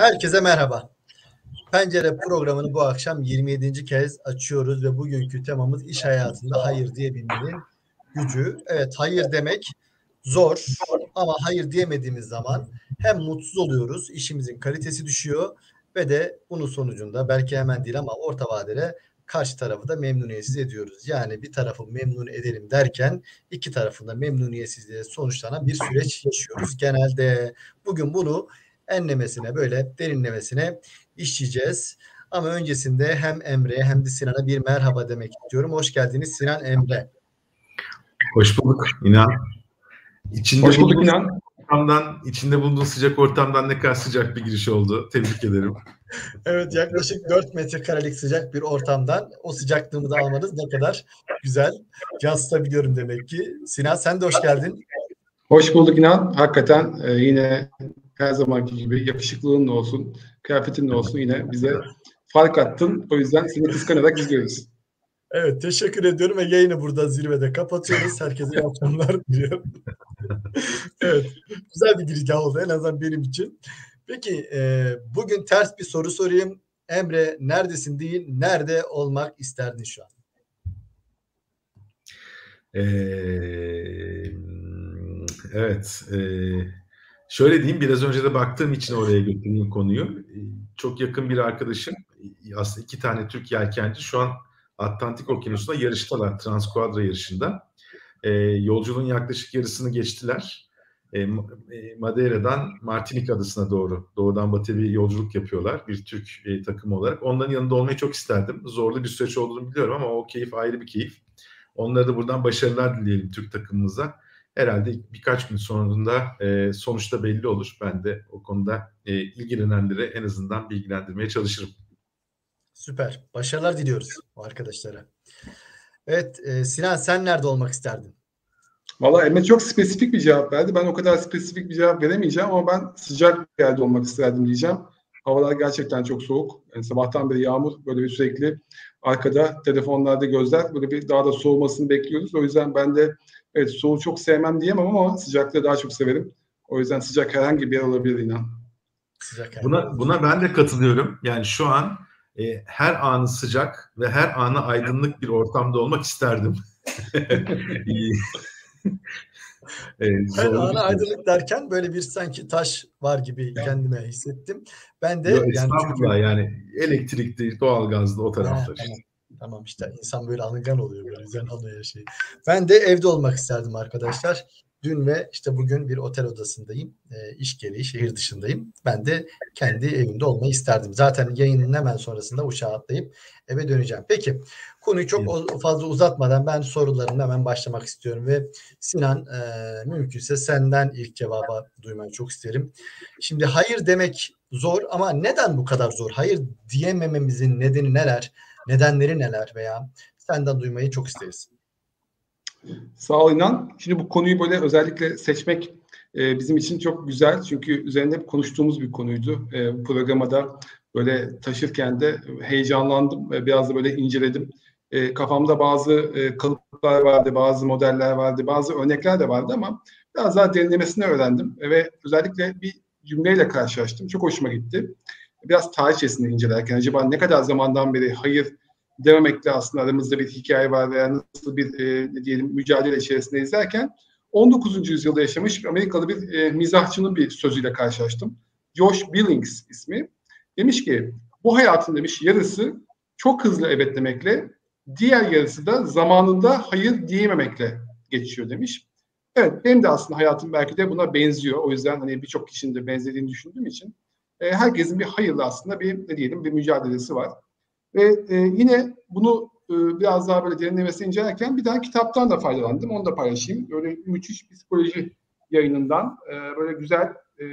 Herkese merhaba. Pencere programını bu akşam 27. kez açıyoruz ve bugünkü temamız iş hayatında hayır diyebilmenin gücü. Evet, hayır demek zor ama hayır diyemediğimiz zaman hem mutsuz oluyoruz, işimizin kalitesi düşüyor ve de bunun sonucunda belki hemen değil ama orta vadede karşı tarafı da memnuniyetsiz ediyoruz. Yani bir tarafı memnun edelim derken iki tarafında memnuniyetsizliğe sonuçlanan bir süreç yaşıyoruz genelde. Bugün bunu enlemesine böyle derinlemesine işleyeceğiz. Ama öncesinde hem Emre'ye hem de Sinan'a bir merhaba demek istiyorum. Hoş geldiniz Sinan Emre. Hoş bulduk İnan. İçinde Hoş bulduk İnan. Ortamdan, içinde bulunduğun sıcak ortamdan ne kadar sıcak bir giriş oldu. Tebrik ederim. evet yaklaşık 4 metrekarelik sıcak bir ortamdan o sıcaklığımı da almanız ne kadar güzel. Yansıtabiliyorum demek ki. Sinan sen de hoş geldin. Hoş bulduk İnan. Hakikaten e, yine her zamanki gibi yakışıklılığın da olsun, kıyafetin de olsun yine bize fark attın. O yüzden seni kıskanarak izliyoruz. Evet teşekkür ediyorum ve yayını burada zirvede kapatıyoruz. Herkese iyi akşamlar diliyorum. evet güzel bir girizgah oldu en azından benim için. Peki e, bugün ters bir soru sorayım. Emre neredesin değil nerede olmak isterdin şu an? Ee, evet. E, Şöyle diyeyim biraz önce de baktığım için oraya götürdüğüm konuyu. Ee, çok yakın bir arkadaşım aslında iki tane Türk yelkenci şu an Atlantik Okyanusu'nda yarıştalar Transquadra yarışında. E, yolculuğun yaklaşık yarısını geçtiler. E, Madeira'dan Martinik adasına doğru doğudan batıya bir yolculuk yapıyorlar bir Türk e, takımı olarak. Onların yanında olmayı çok isterdim. Zorlu bir süreç olduğunu biliyorum ama o keyif ayrı bir keyif. Onlara da buradan başarılar dileyelim Türk takımımıza herhalde birkaç gün sonunda e, sonuçta belli olur. Ben de o konuda e, ilgilenenleri en azından bilgilendirmeye çalışırım. Süper. Başarılar diliyoruz o arkadaşlara. Evet e, Sinan sen nerede olmak isterdin? Valla Emre çok spesifik bir cevap verdi. Ben o kadar spesifik bir cevap veremeyeceğim ama ben sıcak bir yerde olmak isterdim diyeceğim. Havalar gerçekten çok soğuk. Yani sabahtan beri yağmur böyle bir sürekli arkada telefonlarda gözler böyle bir daha da soğumasını bekliyoruz. O yüzden ben de Evet soğuğu çok sevmem diyemem ama sıcaklığı daha çok severim. O yüzden sıcak herhangi bir yer olabilir inan. Sıcak buna, buna ben de katılıyorum. Yani şu an e, her anı sıcak ve her anı aydınlık bir ortamda olmak isterdim. e, her anı şey. aydınlık derken böyle bir sanki taş var gibi kendime hissettim. Ben de Yo, yani çünkü... yani elektrikli, doğalgazlı o taraflar. Ha, işte. Tamam işte insan böyle alıngan oluyor böyle güzel anlıyor şey. Ben de evde olmak isterdim arkadaşlar. Dün ve işte bugün bir otel odasındayım. E, iş gereği şehir dışındayım. Ben de kendi evimde olmayı isterdim. Zaten yayının hemen sonrasında uçağa atlayıp eve döneceğim. Peki konuyu çok fazla uzatmadan ben sorularımla hemen başlamak istiyorum ve Sinan e, mümkünse senden ilk cevaba duymayı çok isterim. Şimdi hayır demek zor ama neden bu kadar zor? Hayır diyemememizin nedeni neler? Nedenleri neler veya senden duymayı çok isteriz. Sağ ol İnan. Şimdi bu konuyu böyle özellikle seçmek e, bizim için çok güzel. Çünkü üzerinde hep konuştuğumuz bir konuydu. E, bu programa da böyle taşırken de heyecanlandım ve biraz da böyle inceledim. E, kafamda bazı e, kalıplar vardı, bazı modeller vardı, bazı örnekler de vardı ama biraz daha derinlemesine öğrendim. Ve özellikle bir cümleyle karşılaştım. Çok hoşuma gitti biraz tarih içerisinde incelerken acaba ne kadar zamandan beri hayır dememekle aslında aramızda bir hikaye var veya nasıl bir e, diyelim mücadele içerisinde izlerken 19. yüzyılda yaşamış bir Amerikalı bir e, mizahçının bir sözüyle karşılaştım. Josh Billings ismi. Demiş ki bu hayatın demiş yarısı çok hızlı evet demekle diğer yarısı da zamanında hayır diyememekle geçiyor demiş. Evet benim de aslında hayatım belki de buna benziyor. O yüzden hani birçok kişinin de benzediğini düşündüğüm için e, herkesin bir hayırlı aslında bir ne diyelim bir mücadelesi var. Ve e, yine bunu e, biraz daha böyle derinlemesine incelerken bir tane kitaptan da faydalandım. Onu da paylaşayım. Böyle müthiş psikoloji yayınından e, böyle güzel e,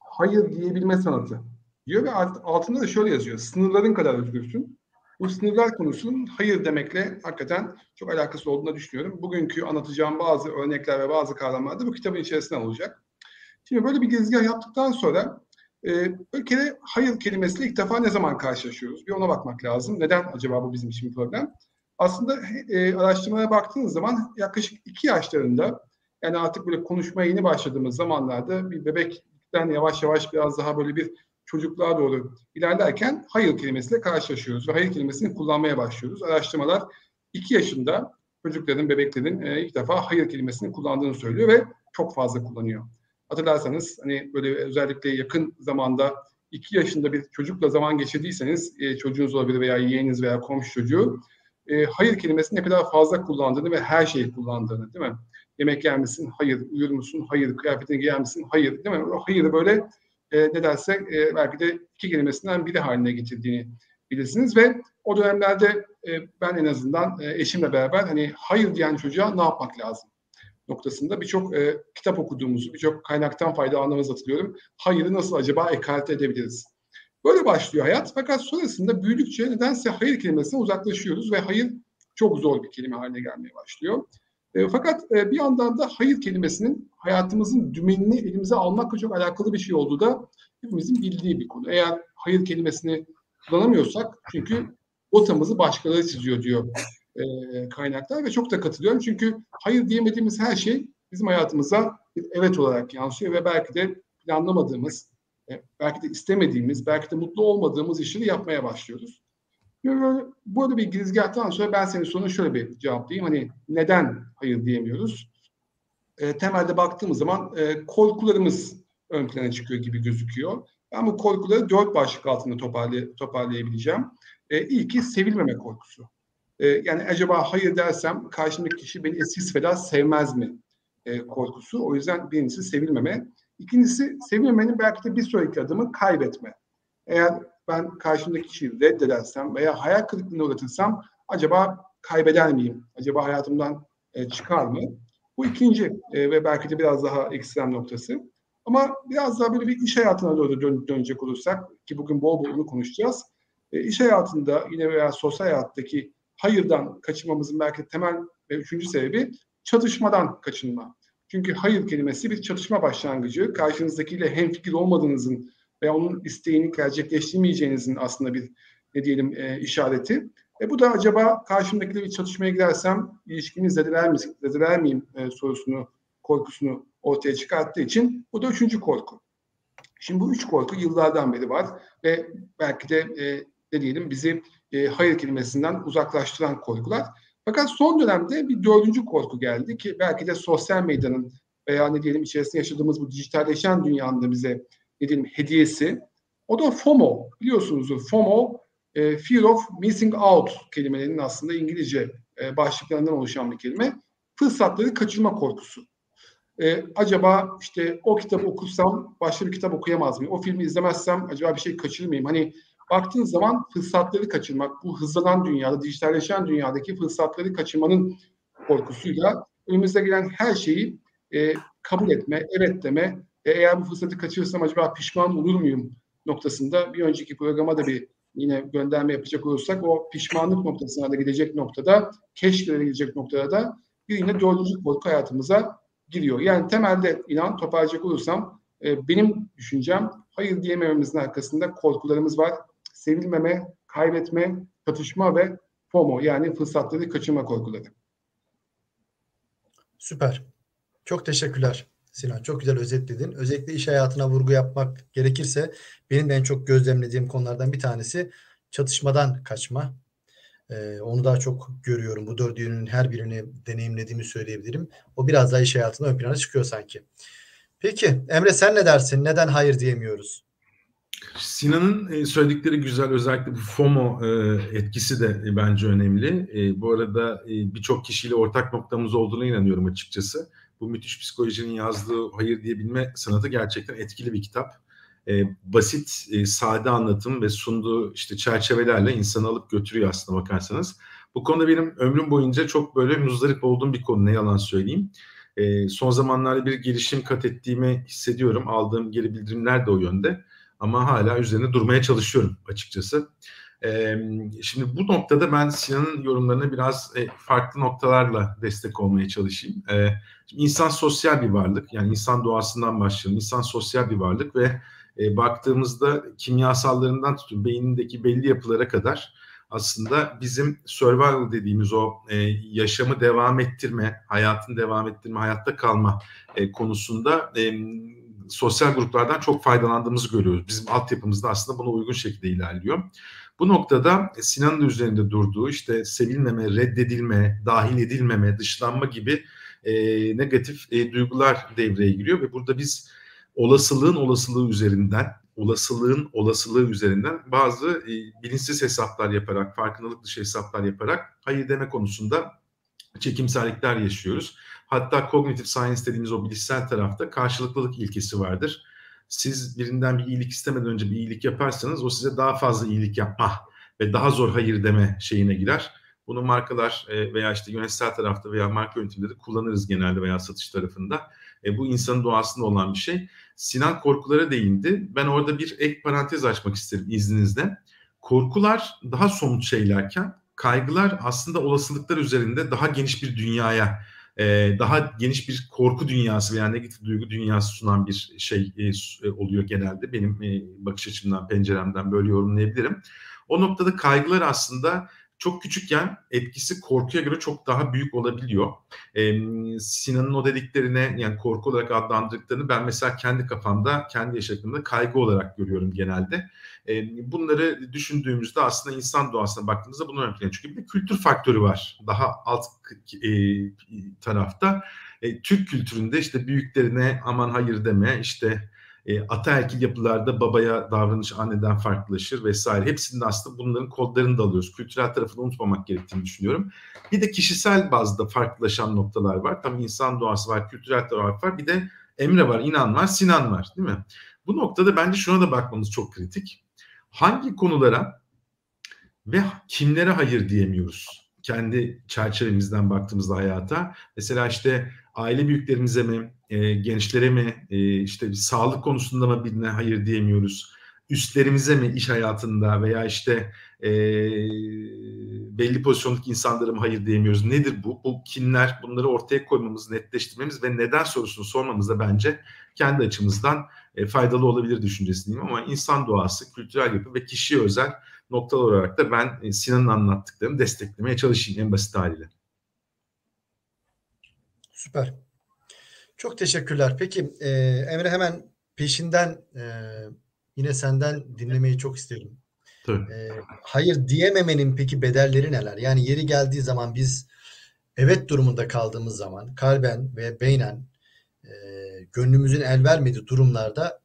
hayır diyebilme sanatı diyor ve altında da şöyle yazıyor. Sınırların kadar özgürsün. Bu sınırlar konusunun hayır demekle hakikaten çok alakası olduğunu düşünüyorum. Bugünkü anlatacağım bazı örnekler ve bazı kavramlar da bu kitabın içerisinde olacak. Şimdi böyle bir girizgah yaptıktan sonra ee, bir hayır kelimesiyle ilk defa ne zaman karşılaşıyoruz? Bir ona bakmak lazım. Neden acaba bu bizim için problem? Aslında e, araştırmaya baktığınız zaman yaklaşık iki yaşlarında yani artık böyle konuşmaya yeni başladığımız zamanlarda bir bebek küçükten yavaş yavaş biraz daha böyle bir çocukluğa doğru ilerlerken hayır kelimesiyle karşılaşıyoruz ve hayır kelimesini kullanmaya başlıyoruz. Araştırmalar 2 yaşında çocukların, bebeklerin e, ilk defa hayır kelimesini kullandığını söylüyor ve çok fazla kullanıyor. Hatırlarsanız hani böyle özellikle yakın zamanda 2 yaşında bir çocukla zaman geçirdiyseniz e, çocuğunuz olabilir veya yeğeniz veya komşu çocuğu e, hayır kelimesini ne kadar fazla kullandığını ve her şeyi kullandığını değil mi? Yemek yer misin? Hayır. Uyur musun? Hayır. Kıyafetini giyer misin? Hayır. Değil mi? O hayırı böyle e, ne dersek e, belki de iki kelimesinden biri haline getirdiğini bilirsiniz ve o dönemlerde e, ben en azından e, eşimle beraber hani hayır diyen çocuğa ne yapmak lazım noktasında birçok e, kitap okuduğumuzu, birçok kaynaktan faydalandığımızı hatırlıyorum. Hayırı nasıl acaba ekarte edebiliriz? Böyle başlıyor hayat. Fakat sonrasında büyüdükçe nedense hayır kelimesine uzaklaşıyoruz ve hayır çok zor bir kelime haline gelmeye başlıyor. E, fakat e, bir yandan da hayır kelimesinin hayatımızın dümenini elimize almakla çok alakalı bir şey olduğu da hepimizin bildiği bir konu. Eğer hayır kelimesini kullanamıyorsak çünkü rotamızı başkaları çiziyor diyor e, kaynaklar ve çok da katılıyorum. Çünkü hayır diyemediğimiz her şey bizim hayatımıza bir evet olarak yansıyor ve belki de planlamadığımız, e, belki de istemediğimiz, belki de mutlu olmadığımız işleri yapmaya başlıyoruz. Böyle, burada bir girizgahtan sonra ben senin soruna şöyle bir cevaplayayım. Hani neden hayır diyemiyoruz? E, temelde baktığımız zaman e, korkularımız ön plana çıkıyor gibi gözüküyor. Ben bu korkuları dört başlık altında toparlay toparlayabileceğim. E, ilki sevilmeme korkusu. E, yani acaba hayır dersem karşımdaki kişi beni eskisi kadar sevmez mi e, korkusu. O yüzden birincisi sevilmeme. İkincisi sevilmemenin belki de bir sonraki adımı kaybetme. Eğer ben karşımdaki kişiyi reddedersem veya hayal kırıklığına uğratırsam acaba kaybeder miyim? Acaba hayatımdan e, çıkar mı? Bu ikinci e, ve belki de biraz daha ekstrem noktası. Ama biraz daha böyle bir iş hayatına doğru dön, dönecek olursak ki bugün bol bol bunu konuşacağız. E, iş hayatında yine veya sosyal hayattaki hayırdan kaçınmamızın belki temel ve üçüncü sebebi çatışmadan kaçınma. Çünkü hayır kelimesi bir çatışma başlangıcı. Karşınızdakiyle hemfikir olmadığınızın veya onun isteğini gerçekleştirmeyeceğinizin aslında bir ne diyelim e, işareti. E bu da acaba karşımdakiyle bir çatışmaya gidersem ilişkimi zedeler, mi, zedeler miyim e, sorusunu, korkusunu ortaya çıkarttığı için bu da üçüncü korku. Şimdi bu üç korku yıllardan beri var ve belki de e, ne diyelim bizi e, hayır kelimesinden uzaklaştıran korkular. Fakat son dönemde bir dördüncü korku geldi ki belki de sosyal medyanın veya ne diyelim içerisinde yaşadığımız bu dijitalleşen dünyanın da bize ne diyelim hediyesi. O da FOMO. Biliyorsunuz FOMO e, Fear of Missing Out kelimelerinin aslında İngilizce e, başlıklarından oluşan bir kelime. Fırsatları kaçırma korkusu. E, acaba işte o kitabı okursam başka bir kitap okuyamaz mıyım? O filmi izlemezsem acaba bir şey kaçırır mıyım? Hani baktığın zaman fırsatları kaçırmak, bu hızlanan dünyada, dijitalleşen dünyadaki fırsatları kaçırmanın korkusuyla önümüze gelen her şeyi e, kabul etme, evet deme, e, eğer bu fırsatı kaçırırsam acaba pişman olur muyum noktasında bir önceki programa da bir yine gönderme yapacak olursak o pişmanlık noktasına da gidecek noktada, keşkelere gidecek noktada da bir yine dördüncü korku hayatımıza giriyor. Yani temelde inan toparlayacak olursam e, benim düşüncem hayır diyemememizin arkasında korkularımız var sevilmeme, kaybetme, çatışma ve FOMO yani fırsatları kaçırma korkuları. Süper. Çok teşekkürler Sinan. Çok güzel özetledin. Özellikle iş hayatına vurgu yapmak gerekirse benim de en çok gözlemlediğim konulardan bir tanesi çatışmadan kaçma. Ee, onu daha çok görüyorum. Bu dördünün her birini deneyimlediğimi söyleyebilirim. O biraz daha iş hayatına ön plana çıkıyor sanki. Peki Emre sen ne dersin? Neden hayır diyemiyoruz? Sinan'ın e, söyledikleri güzel. Özellikle bu FOMO e, etkisi de e, bence önemli. Bu arada birçok kişiyle ortak noktamız olduğuna inanıyorum açıkçası. Bu müthiş psikolojinin yazdığı Hayır Diyebilme sanatı gerçekten etkili bir kitap. Basit, sade anlatım ve sunduğu işte çerçevelerle insanı alıp götürüyor aslında bakarsanız. Bu konuda benim ömrüm boyunca çok böyle muzdarip olduğum bir konu ne yalan söyleyeyim. Son zamanlarda bir gelişim kat ettiğimi hissediyorum. Aldığım geri bildirimler de o yönde ama hala üzerine durmaya çalışıyorum açıkçası. Şimdi bu noktada ben Sinan'ın yorumlarına biraz e, farklı noktalarla destek olmaya çalışayım. Şimdi insan sosyal bir varlık, yani insan doğasından başlayalım. İnsan sosyal bir varlık ve e, baktığımızda kimyasallarından tutun beynindeki belli yapılara kadar aslında bizim survival dediğimiz o e, yaşamı devam ettirme, hayatın devam ettirme, hayatta kalma konusunda sosyal gruplardan çok faydalandığımızı görüyoruz. Bizim altyapımızda aslında buna uygun şekilde ilerliyor. Bu noktada Sinan'ın üzerinde durduğu işte sevilmeme, reddedilme, dahil edilmeme, dışlanma gibi e, negatif e, duygular devreye giriyor ve burada biz olasılığın olasılığı üzerinden, olasılığın olasılığı üzerinden bazı e, bilinçsiz hesaplar yaparak, farkındalık dışı hesaplar yaparak hayır deme konusunda çekimserlikler yaşıyoruz. Hatta cognitive science dediğimiz o bilişsel tarafta karşılıklılık ilkesi vardır. Siz birinden bir iyilik istemeden önce bir iyilik yaparsanız o size daha fazla iyilik yapma ve daha zor hayır deme şeyine girer. Bunu markalar e, veya işte yönetsel tarafta veya marka yönetiminde de kullanırız genelde veya satış tarafında. E, bu insanın doğasında olan bir şey. Sinan korkulara değindi. Ben orada bir ek parantez açmak isterim izninizle. Korkular daha somut şeylerken kaygılar aslında olasılıklar üzerinde daha geniş bir dünyaya, e, daha geniş bir korku dünyası veya negatif duygu dünyası sunan bir şey e, e, oluyor genelde. Benim bakış açımdan, penceremden böyle yorumlayabilirim. O noktada kaygılar aslında çok küçükken etkisi korkuya göre çok daha büyük olabiliyor. Ee, Sinan'ın o dediklerine yani korku olarak adlandırdıklarını ben mesela kendi kafamda, kendi yaşadığımda kaygı olarak görüyorum genelde. Ee, bunları düşündüğümüzde aslında insan doğasına baktığımızda bunu ön Çünkü bir de kültür faktörü var daha alt e, tarafta. E, Türk kültüründe işte büyüklerine aman hayır deme, işte e, ataerkil yapılarda babaya davranış anneden farklılaşır vesaire. Hepsinde aslında bunların kodlarını da alıyoruz. Kültürel tarafını unutmamak gerektiğini düşünüyorum. Bir de kişisel bazda farklılaşan noktalar var. Tam insan doğası var, kültürel taraf var. Bir de Emre var, İnan var, Sinan var değil mi? Bu noktada bence şuna da bakmamız çok kritik. Hangi konulara ve kimlere hayır diyemiyoruz? Kendi çerçevemizden baktığımızda hayata. Mesela işte aile büyüklerimize mi, e, gençlere mi, e, işte sağlık konusunda mı birine hayır diyemiyoruz? Üstlerimize mi iş hayatında veya işte e, belli pozisyondaki insanlara mı hayır diyemiyoruz? Nedir bu? Bu kimler? Bunları ortaya koymamız, netleştirmemiz ve neden sorusunu sormamız da bence kendi açımızdan e, faydalı olabilir düşüncesindeyim. Ama insan doğası, kültürel yapı ve kişiye özel noktalar olarak da ben e, Sinan'ın anlattıklarını desteklemeye çalışayım en basit haliyle. Süper. Çok teşekkürler. Peki e, Emre hemen peşinden e, yine senden dinlemeyi çok isterim. Tabii. E, hayır diyememenin peki bedelleri neler? Yani yeri geldiği zaman biz evet durumunda kaldığımız zaman kalben ve beynen e, gönlümüzün el vermediği durumlarda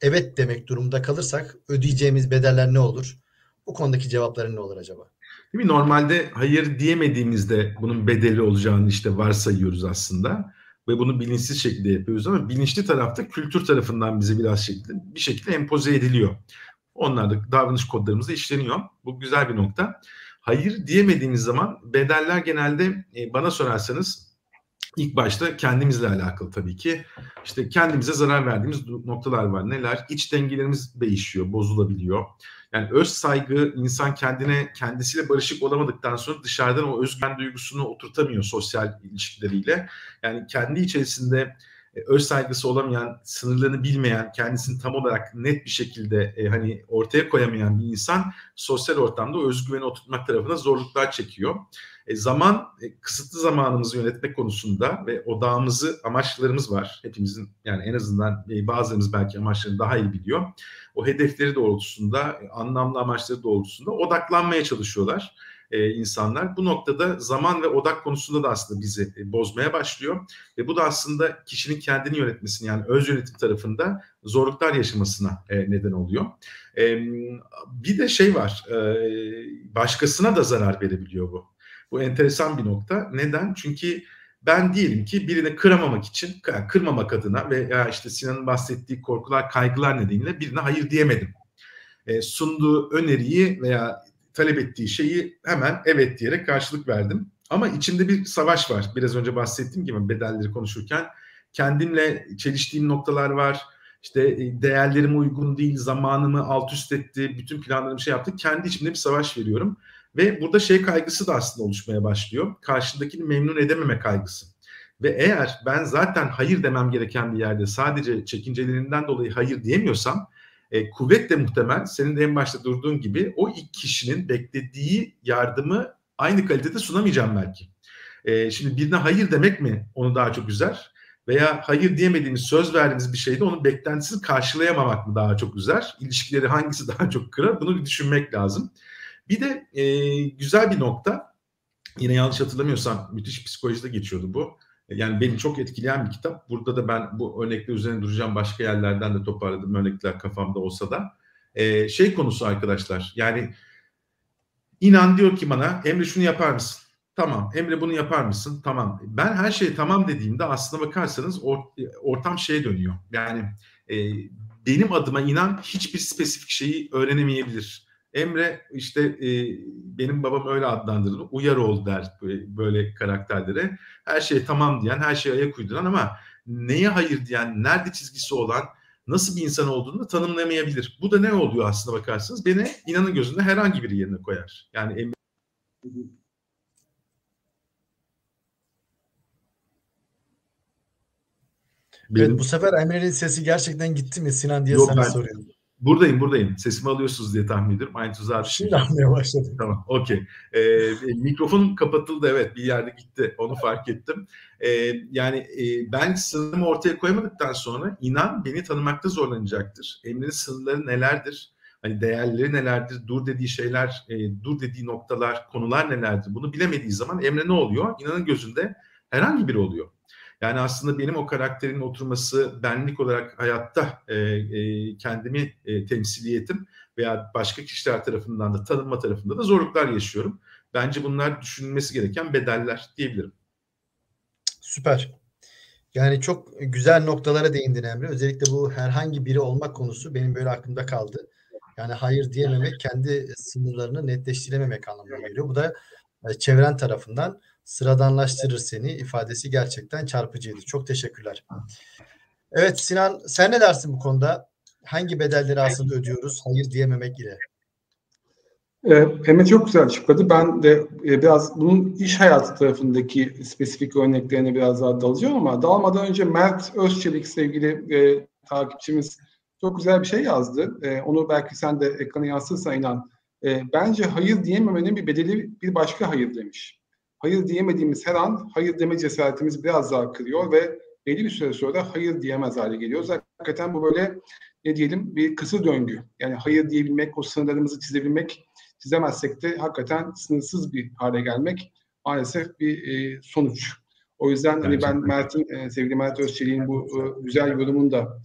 evet demek durumunda kalırsak ödeyeceğimiz bedeller ne olur? Bu konudaki cevapların ne olur acaba? Değil mi? Normalde hayır diyemediğimizde bunun bedeli olacağını işte varsayıyoruz aslında ve bunu bilinçsiz şekilde yapıyoruz ama bilinçli tarafta kültür tarafından bize biraz şekilde bir şekilde empoze ediliyor. Onlar da davranış kodlarımızda işleniyor. Bu güzel bir nokta. Hayır diyemediğimiz zaman bedeller genelde e, bana sorarsanız ilk başta kendimizle alakalı tabii ki. İşte kendimize zarar verdiğimiz noktalar var. Neler? İç dengelerimiz değişiyor, bozulabiliyor. Yani öz saygı insan kendine kendisiyle barışık olamadıktan sonra dışarıdan o özgüven duygusunu oturtamıyor sosyal ilişkileriyle. Yani kendi içerisinde öz saygısı olamayan, sınırlarını bilmeyen, kendisini tam olarak net bir şekilde e, hani ortaya koyamayan bir insan sosyal ortamda özgüveni oturtmak tarafına zorluklar çekiyor. E, zaman e, kısıtlı zamanımızı yönetmek konusunda ve odağımızı amaçlarımız var. Hepimizin yani en azından e, bazılarımız belki amaçlarını daha iyi biliyor. O hedefleri doğrultusunda, e, anlamlı amaçları doğrultusunda odaklanmaya çalışıyorlar e, insanlar. Bu noktada zaman ve odak konusunda da aslında bizi e, bozmaya başlıyor. Ve bu da aslında kişinin kendini yönetmesini yani öz yönetim tarafında zorluklar yaşamasına e, neden oluyor. E, bir de şey var, e, başkasına da zarar verebiliyor bu. Bu enteresan bir nokta. Neden? Çünkü ben diyelim ki birini kıramamak için, kırmamak adına veya işte Sinan'ın bahsettiği korkular, kaygılar nedeniyle birine hayır diyemedim. E, sunduğu öneriyi veya talep ettiği şeyi hemen evet diyerek karşılık verdim. Ama içimde bir savaş var. Biraz önce bahsettiğim gibi bedelleri konuşurken kendimle çeliştiğim noktalar var. İşte e, değerlerim uygun değil, zamanımı alt üst etti, bütün planlarımı şey yaptı. Kendi içimde bir savaş veriyorum. Ve burada şey kaygısı da aslında oluşmaya başlıyor. Karşındakini memnun edememe kaygısı. Ve eğer ben zaten hayır demem gereken bir yerde sadece çekincelerinden dolayı hayır diyemiyorsam e, kuvvetle muhtemel senin de en başta durduğun gibi o iki kişinin beklediği yardımı aynı kalitede sunamayacağım belki. E, şimdi birine hayır demek mi onu daha çok üzer? veya hayır diyemediğimiz, söz verdiğimiz bir şeyde onun beklentisini karşılayamamak mı daha çok üzer? İlişkileri hangisi daha çok kırar? Bunu bir düşünmek lazım. Bir de e, güzel bir nokta, yine yanlış hatırlamıyorsam müthiş psikolojide geçiyordu bu. Yani beni çok etkileyen bir kitap. Burada da ben bu örnekler üzerine duracağım. Başka yerlerden de toparladım örnekler kafamda olsa da. Ee, şey konusu arkadaşlar. Yani inan diyor ki bana Emre şunu yapar mısın? Tamam. Emre bunu yapar mısın? Tamam. Ben her şey tamam dediğimde aslına bakarsanız or, ortam şeye dönüyor. Yani e, benim adıma inan hiçbir spesifik şeyi öğrenemeyebilir. Emre işte e, benim babam öyle adlandırır. Uyar ol der böyle, karakterlere. Her şey tamam diyen, her şeye ayak uyduran ama neye hayır diyen, nerede çizgisi olan, nasıl bir insan olduğunu da tanımlamayabilir. Bu da ne oluyor aslında bakarsanız? Beni inanın gözünde herhangi bir yerine koyar. Yani Emre Benim... Evet bu sefer Emre'nin sesi gerçekten gitti mi Sinan diye Yok, sana ben... soruyorum. Buradayım buradayım. Sesimi alıyorsunuz diye tahmin ediyorum. Aynı tuzağa Şimdi anlamaya başladım. Tamam okey. Ee, mikrofon kapatıldı evet bir yerde gitti. Onu fark ettim. Ee, yani e, ben sınırımı ortaya koymadıktan sonra inan beni tanımakta zorlanacaktır. Emre'nin sınırları nelerdir? Hani değerleri nelerdir? Dur dediği şeyler, e, dur dediği noktalar, konular nelerdir? Bunu bilemediği zaman Emre ne oluyor? İnanın gözünde herhangi biri oluyor. Yani aslında benim o karakterin oturması benlik olarak hayatta e, e, kendimi e, temsiliyetim veya başka kişiler tarafından da tanınma tarafında da zorluklar yaşıyorum. Bence bunlar düşünülmesi gereken bedeller diyebilirim. Süper. Yani çok güzel noktalara değindin Emre. Özellikle bu herhangi biri olmak konusu benim böyle aklımda kaldı. Yani hayır diyememek kendi sınırlarını netleştirememek anlamına geliyor. Bu da e, çevren tarafından sıradanlaştırır seni ifadesi gerçekten çarpıcıydı. Çok teşekkürler. Evet Sinan sen ne dersin bu konuda? Hangi bedelleri aslında ödüyoruz hayır diyememek ile? Ee, çok güzel açıkladı. Ben de e, biraz bunun iş hayatı tarafındaki spesifik örneklerine biraz daha dalacağım ama dalmadan önce Mert Özçelik sevgili e, takipçimiz çok güzel bir şey yazdı. E, onu belki sen de ekrana yansırsa inan. E, bence hayır diyememenin bir bedeli bir başka hayır demiş hayır diyemediğimiz her an hayır deme cesaretimiz biraz daha kırıyor ve belli bir süre sonra da hayır diyemez hale geliyoruz. Hakikaten bu böyle ne diyelim bir kısır döngü. Yani hayır diyebilmek, o sınırlarımızı çizebilmek, çizemezsek de hakikaten sınırsız bir hale gelmek maalesef bir e, sonuç. O yüzden hani ben Mert'in, e, sevgili Mert Özçelik'in bu e, güzel yorumunu da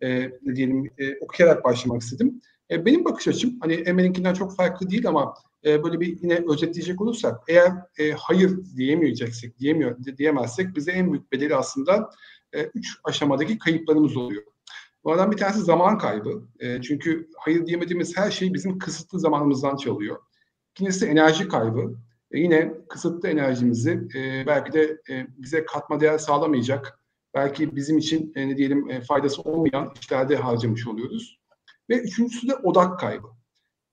e, ne diyelim e, okuyarak başlamak istedim. E, benim bakış açım hani Emre'ninkinden çok farklı değil ama e, böyle bir yine özetleyecek olursak eğer e, hayır diyemeyeceksek, diyemiyor, diyemezsek bize en büyük bedeli aslında e, üç aşamadaki kayıplarımız oluyor. Bunlardan bir tanesi zaman kaybı. E, çünkü hayır diyemediğimiz her şey bizim kısıtlı zamanımızdan çalıyor. İkincisi enerji kaybı. E, yine kısıtlı enerjimizi e, belki de e, bize katma değer sağlamayacak, belki bizim için e, ne diyelim e, faydası olmayan işlerde harcamış oluyoruz. Ve üçüncüsü de odak kaybı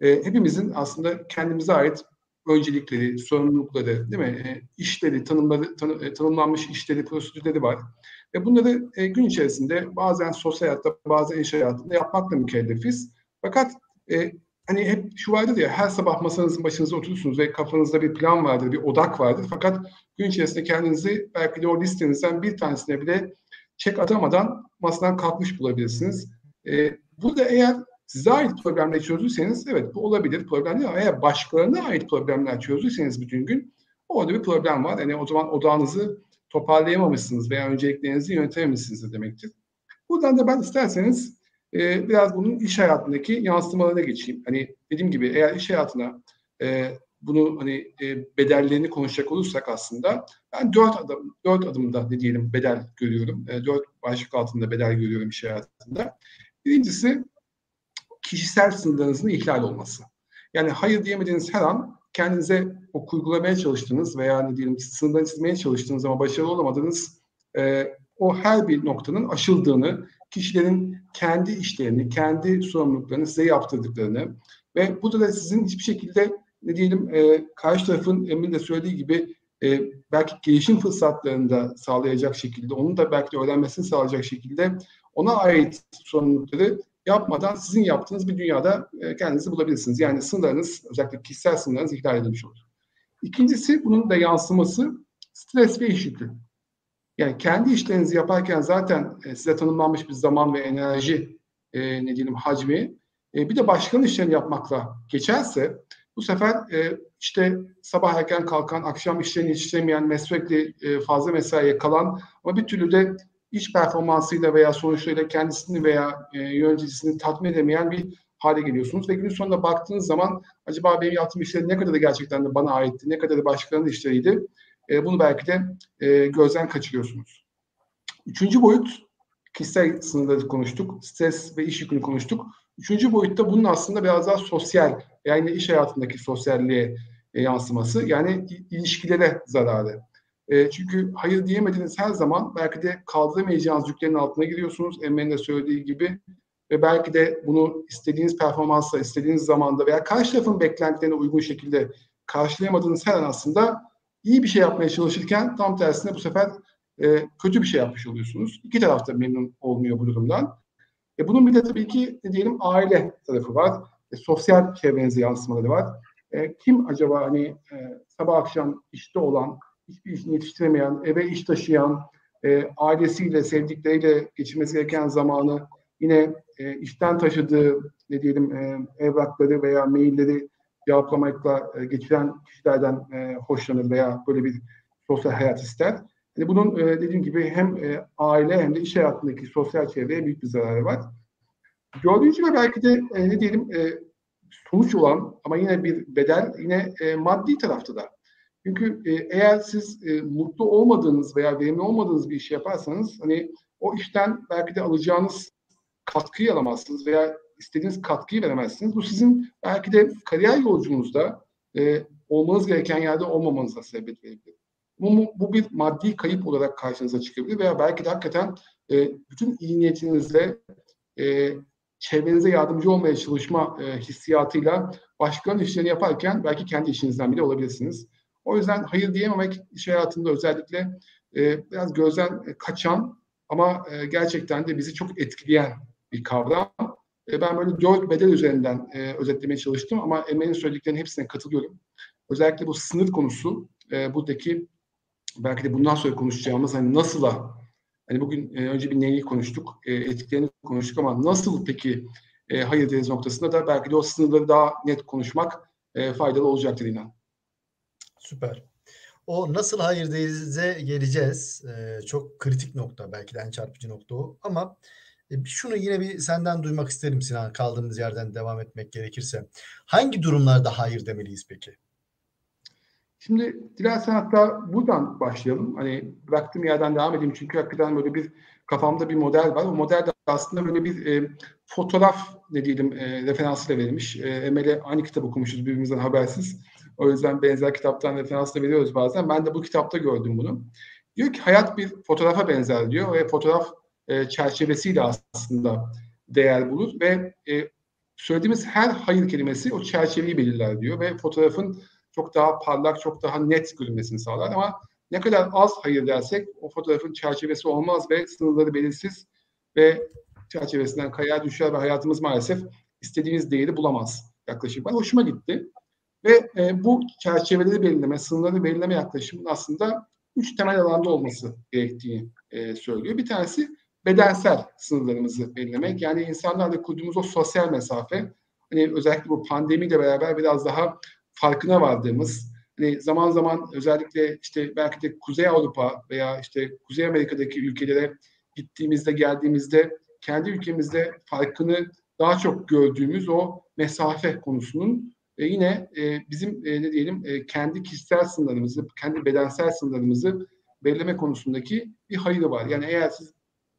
e, hepimizin aslında kendimize ait öncelikleri, sorumlulukları, değil mi? E, işleri, tanımları, tanı, e, tanımlanmış işleri, prosedürleri var. Ve bunları e, gün içerisinde bazen sosyal hayatta, bazen iş hayatında yapmakla mükellefiz. Fakat e, hani hep şu vardır ya her sabah masanızın başınıza oturursunuz ve kafanızda bir plan vardır, bir odak vardır. Fakat gün içerisinde kendinizi belki de o listenizden bir tanesine bile çek atamadan masadan kalkmış bulabilirsiniz. E, burada eğer size ait problemler çözdüyseniz evet bu olabilir problem değil ama eğer başkalarına ait problemler çözdüyseniz bütün gün orada bir problem var. Yani o zaman odağınızı toparlayamamışsınız veya önceliklerinizi yönetememişsiniz demektir. Buradan da ben isterseniz e, biraz bunun iş hayatındaki yansımalarına geçeyim. Hani dediğim gibi eğer iş hayatına e, bunu hani e, bedellerini konuşacak olursak aslında ben dört adım dört adımda ne diyelim bedel görüyorum. E, dört başlık altında bedel görüyorum iş hayatında. Birincisi kişisel sınırlarınızın ihlal olması. Yani hayır diyemediğiniz her an kendinize o kurgulamaya çalıştığınız veya ne diyelim sınırları çizmeye çalıştığınız ama başarılı olamadığınız e, o her bir noktanın aşıldığını, kişilerin kendi işlerini, kendi sorumluluklarını size yaptırdıklarını ve bu da sizin hiçbir şekilde ne diyelim e, karşı tarafın Emin de söylediği gibi e, belki gelişim fırsatlarını da sağlayacak şekilde, onun da belki de öğrenmesini sağlayacak şekilde ona ait sorumlulukları yapmadan sizin yaptığınız bir dünyada e, kendinizi bulabilirsiniz. Yani sınırlarınız, özellikle kişisel sınırlarınız ihlal edilmiş olur. İkincisi bunun da yansıması stres ve iş yükü. Yani kendi işlerinizi yaparken zaten e, size tanımlanmış bir zaman ve enerji e, ne diyelim hacmi e, bir de başkanın işlerini yapmakla geçerse bu sefer e, işte sabah erken kalkan, akşam işlerini yetiştiremeyen, sürekli e, fazla mesaiye kalan ama bir türlü de iş performansıyla veya sonuçlarıyla kendisini veya e, yöneticisini tatmin edemeyen bir hale geliyorsunuz. Ve günün sonunda baktığınız zaman acaba benim yaptığım işler ne kadar da gerçekten de bana aitti, ne kadar da başkalarının işleriydi e, bunu belki de e, gözden kaçırıyorsunuz. Üçüncü boyut kişisel sınırları konuştuk. Stres ve iş yükünü konuştuk. Üçüncü boyutta bunun aslında biraz daha sosyal yani iş hayatındaki sosyalliğe e, yansıması yani ilişkilere zararı. E, çünkü hayır diyemediğiniz her zaman belki de kaldıramayacağınız yüklerin altına giriyorsunuz. Emre'nin de söylediği gibi ve belki de bunu istediğiniz performansla, istediğiniz zamanda veya karşı tarafın beklentilerine uygun şekilde karşılayamadığınız her an aslında iyi bir şey yapmaya çalışırken tam tersine bu sefer e, kötü bir şey yapmış oluyorsunuz. İki taraf da memnun olmuyor bu durumdan. E, bunun bir de tabii ki diyelim aile tarafı var. E, sosyal çevrenize yansımaları var. E, kim acaba hani e, sabah akşam işte olan, hiçbir işini yetiştiremeyen, eve iş taşıyan, e, ailesiyle, sevdikleriyle geçirmesi gereken zamanı yine e, işten taşıdığı ne diyelim e, evrakları veya mailleri cevaplamakla e, geçiren kişilerden e, hoşlanır veya böyle bir sosyal hayat ister. Yani bunun e, dediğim gibi hem e, aile hem de iş hayatındaki sosyal çevreye büyük bir zararı var. Dördüncü ve belki de e, ne diyelim e, sonuç olan ama yine bir bedel yine e, maddi tarafta da. Çünkü e, eğer siz e, mutlu olmadığınız veya verimli olmadığınız bir işi yaparsanız hani o işten belki de alacağınız katkıyı alamazsınız veya istediğiniz katkıyı veremezsiniz. Bu sizin belki de kariyer yolculuğunuzda e, olmanız gereken yerde olmamanıza sebep verebilir. Bu, bu bir maddi kayıp olarak karşınıza çıkabilir veya belki de hakikaten e, bütün iyi niyetinizle e, çevrenize yardımcı olmaya çalışma e, hissiyatıyla başkalarının işlerini yaparken belki kendi işinizden bile olabilirsiniz. O yüzden hayır diyememek iş hayatında özellikle e, biraz gözden kaçan ama e, gerçekten de bizi çok etkileyen bir kavram. E, ben böyle dört bedel üzerinden e, özetlemeye çalıştım ama Emre'nin söylediklerinin hepsine katılıyorum. Özellikle bu sınır konusu, e, buradaki belki de bundan sonra konuşacağımız hani nasıla, hani bugün e, önce bir neyi konuştuk, e, etkilerini konuştuk ama nasıl peki e, hayır deriz noktasında da belki de o sınırları daha net konuşmak e, faydalı olacaktır inan. Süper. O nasıl hayır derize geleceğiz. Ee, çok kritik nokta belki de en çarpıcı nokta o. Ama e, şunu yine bir senden duymak isterim Sinan kaldığımız yerden devam etmek gerekirse. Hangi durumlarda hayır demeliyiz peki? Şimdi dilersen hatta buradan başlayalım. Hani bıraktığım yerden devam edeyim çünkü hakikaten böyle bir kafamda bir model var. O model de aslında böyle bir e, fotoğraf ne diyelim e, referansıyla verilmiş. E, Emel'e aynı kitap okumuşuz birbirimizden habersiz. O yüzden benzer kitaptan referansla veriyoruz bazen. Ben de bu kitapta gördüm bunu. Diyor ki hayat bir fotoğrafa benzer diyor ve fotoğraf e, çerçevesiyle aslında değer bulur ve e, söylediğimiz her hayır kelimesi o çerçeveyi belirler diyor ve fotoğrafın çok daha parlak, çok daha net görünmesini sağlar ama ne kadar az hayır dersek o fotoğrafın çerçevesi olmaz ve sınırları belirsiz ve çerçevesinden kayar düşer ve hayatımız maalesef istediğimiz değeri bulamaz yaklaşık. Ben hoşuma gitti. Ve e, bu çerçeveleri belirleme, sınırları belirleme yaklaşımın aslında üç temel alanda olması gerektiğini e, söylüyor. Bir tanesi bedensel sınırlarımızı belirlemek. Yani insanlarla kurduğumuz o sosyal mesafe, hani özellikle bu pandemiyle beraber biraz daha farkına vardığımız, hani zaman zaman özellikle işte belki de Kuzey Avrupa veya işte Kuzey Amerika'daki ülkelere gittiğimizde, geldiğimizde kendi ülkemizde farkını daha çok gördüğümüz o mesafe konusunun e, yine e, bizim e, ne diyelim e, kendi kişisel sınırlarımızı, kendi bedensel sınırlarımızı belirleme konusundaki bir hayırı var. Yani eğer siz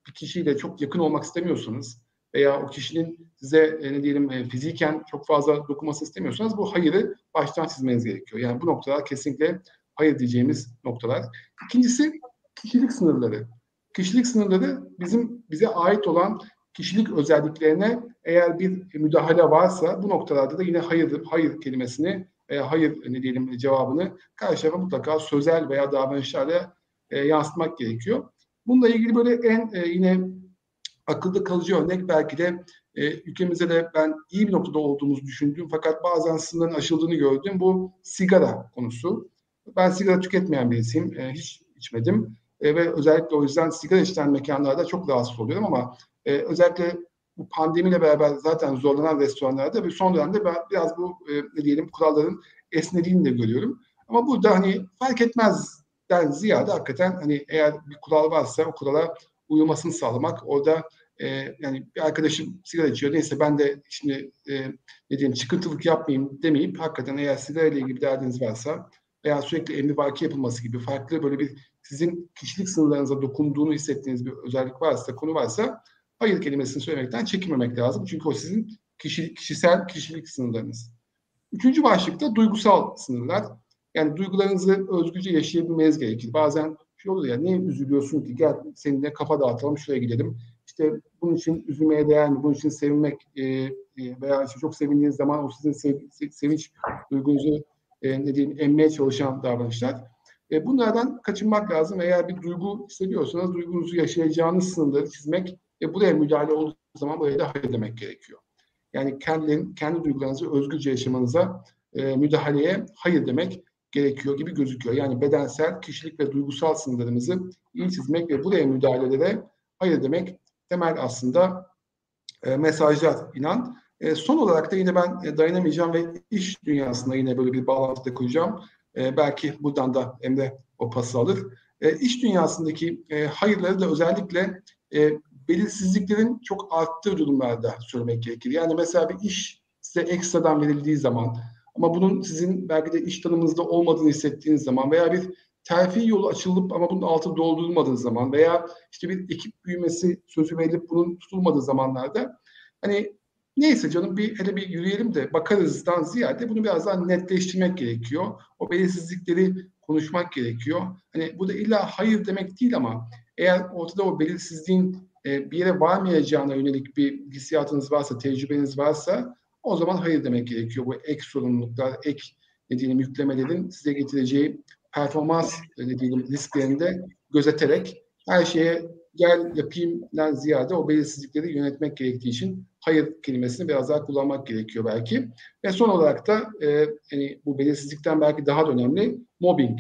bir kişiyle çok yakın olmak istemiyorsanız veya o kişinin size e, ne diyelim e, fiziken çok fazla dokunması istemiyorsanız bu hayırı baştan çizmeniz gerekiyor. Yani bu noktalar kesinlikle hayır diyeceğimiz noktalar. İkincisi kişilik sınırları. Kişilik sınırları bizim bize ait olan kişilik özelliklerine eğer bir müdahale varsa bu noktalarda da yine hayır, hayır kelimesini veya hayır ne diyelim cevabını karşı tarafa mutlaka sözel veya davranışlarla e, yansıtmak gerekiyor. Bununla ilgili böyle en e, yine akılda kalıcı örnek belki de e, ülkemizde de ben iyi bir noktada olduğumuzu düşündüğüm fakat bazen sınırların aşıldığını gördüm. Bu sigara konusu. Ben sigara tüketmeyen birisiyim. E, hiç içmedim. E, ve özellikle o yüzden sigara içilen mekanlarda çok rahatsız oluyorum ama e, özellikle bu pandemiyle beraber zaten zorlanan restoranlarda ve son dönemde ben biraz bu e, ne diyelim kuralların esnediğini de görüyorum. Ama burada hani fark etmezden ziyade hakikaten hani eğer bir kural varsa o kurala uyulmasını sağlamak orada e, yani bir arkadaşım sigara içiyor neyse ben de şimdi e, ne diyeyim çıkıntılık yapmayayım demeyip hakikaten eğer sigara ile ilgili bir derdiniz varsa veya sürekli emri vaki yapılması gibi farklı böyle bir sizin kişilik sınırlarınıza dokunduğunu hissettiğiniz bir özellik varsa, konu varsa hayır kelimesini söylemekten çekinmemek lazım. Çünkü o sizin kişi, kişisel kişilik sınırlarınız. Üçüncü başlıkta duygusal sınırlar. Yani duygularınızı özgürce yaşayabilmeniz gerekir. Bazen şey olur ya niye üzülüyorsun ki gel seninle kafa dağıtalım şuraya gidelim. İşte bunun için üzülmeye değer mi? Bunun için sevinmek e, e, veya işte çok sevindiğiniz zaman o sizin sev, sevinç duygunuzu e, ne diyeyim emmeye çalışan davranışlar. E, bunlardan kaçınmak lazım. Eğer bir duygu hissediyorsanız duygunuzu yaşayacağınız sınırları çizmek ve buraya müdahale olduğu zaman buraya da hayır demek gerekiyor. Yani kendi, kendi duygularınızı özgürce yaşamanıza e, müdahaleye hayır demek gerekiyor gibi gözüküyor. Yani bedensel, kişilik ve duygusal sınırlarımızı iyi çizmek ve buraya müdahalelere hayır demek temel aslında e, mesajlar inan. E, son olarak da yine ben e, dayanamayacağım ve iş dünyasında yine böyle bir bağlantıda kuracağım. E, belki buradan da Emre o pası alır. E, iş dünyasındaki e, hayırları da özellikle e, belirsizliklerin çok arttığı durumlarda söylemek gerekir. Yani mesela bir iş size ekstradan verildiği zaman ama bunun sizin belki de iş tanımınızda olmadığını hissettiğiniz zaman veya bir terfi yolu açılıp ama bunun altı doldurulmadığı zaman veya işte bir ekip büyümesi sözü verilip bunun tutulmadığı zamanlarda hani neyse canım bir hele bir yürüyelim de bakarızdan ziyade bunu biraz daha netleştirmek gerekiyor. O belirsizlikleri konuşmak gerekiyor. Hani bu da illa hayır demek değil ama eğer ortada o belirsizliğin e, bir yere varmayacağına yönelik bir hissiyatınız varsa, tecrübeniz varsa o zaman hayır demek gerekiyor. Bu ek sorumluluklar, ek ne diyelim yüklemelerin size getireceği performans ne diyelim risklerini de gözeterek her şeye gel yapayımdan ziyade o belirsizlikleri yönetmek gerektiği için hayır kelimesini biraz daha kullanmak gerekiyor belki. Ve son olarak da e, yani bu belirsizlikten belki daha da önemli mobbing.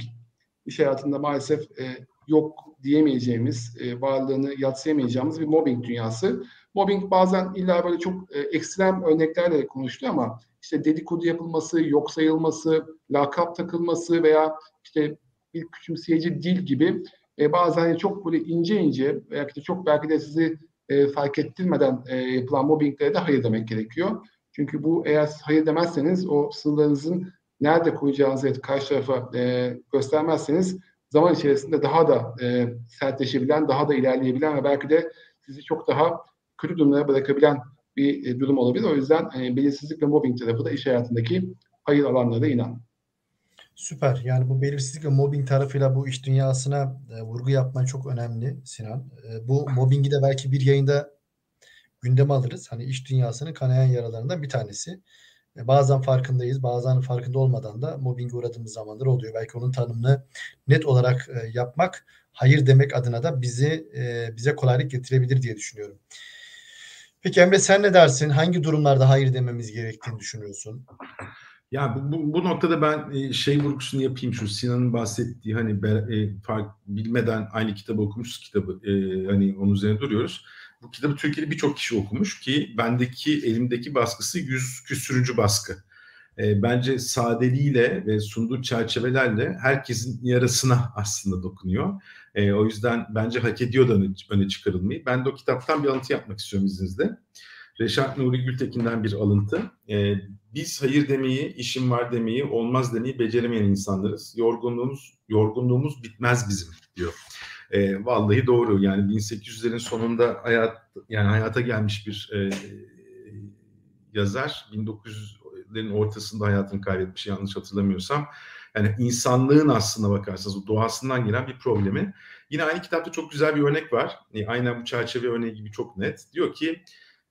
İş hayatında maalesef e, yok diyemeyeceğimiz, e, varlığını yatsıyamayacağımız bir mobbing dünyası. Mobbing bazen illa böyle çok e, ekstrem örneklerle konuştu ama işte dedikodu yapılması, yok sayılması, lakap takılması veya işte bir küçümseyici dil gibi e, bazen çok böyle ince ince veya işte çok belki de sizi e, fark ettirmeden e, yapılan mobbinglere de hayır demek gerekiyor. Çünkü bu eğer hayır demezseniz o sınırlarınızın nerede koyacağınızı karşı tarafa e, göstermezseniz zaman içerisinde daha da e, sertleşebilen, daha da ilerleyebilen ve belki de sizi çok daha kötü durumlara bırakabilen bir e, durum olabilir. O yüzden e, belirsizlik ve mobbing tarafı da iş hayatındaki hayır alanlara inan. Süper. Yani bu belirsizlik ve mobbing tarafıyla bu iş dünyasına e, vurgu yapman çok önemli Sinan. E, bu mobbingi de belki bir yayında gündeme alırız. Hani iş dünyasının kanayan yaralarından bir tanesi. E, bazen farkındayız, bazen farkında olmadan da mobbinge uğradığımız zamanlar oluyor. Belki onun tanımını net olarak e, yapmak, hayır demek adına da bizi e, bize kolaylık getirebilir diye düşünüyorum. Peki Emre sen ne dersin? Hangi durumlarda hayır dememiz gerektiğini düşünüyorsun? Ya bu, bu, bu noktada ben şey vurgusunu yapayım şu Sinan'ın bahsettiği hani fark bilmeden aynı kitabı okumuşuz kitabı hani onun üzerine duruyoruz. Bu kitabı Türkiye'de birçok kişi okumuş ki bendeki elimdeki baskısı yüz küsürüncü baskı. E, bence sadeliğiyle ve sunduğu çerçevelerle herkesin yarasına aslında dokunuyor. E, o yüzden bence hak ediyor da öne, öne çıkarılmayı. Ben de o kitaptan bir alıntı yapmak istiyorum izninizle. Reşat Nuri Gültekin'den bir alıntı. E, biz hayır demeyi, işim var demeyi, olmaz demeyi beceremeyen insanlarız. Yorgunluğumuz yorgunluğumuz bitmez bizim diyor. E, vallahi doğru. Yani 1800'lerin sonunda hayat yani hayata gelmiş bir e, yazar 1900'lerin ortasında hayatını kaybetmiş yanlış hatırlamıyorsam. Yani insanlığın aslında bakarsanız doğasından gelen bir problemi. Yine aynı kitapta çok güzel bir örnek var. E, aynen bu çerçeve örneği gibi çok net. Diyor ki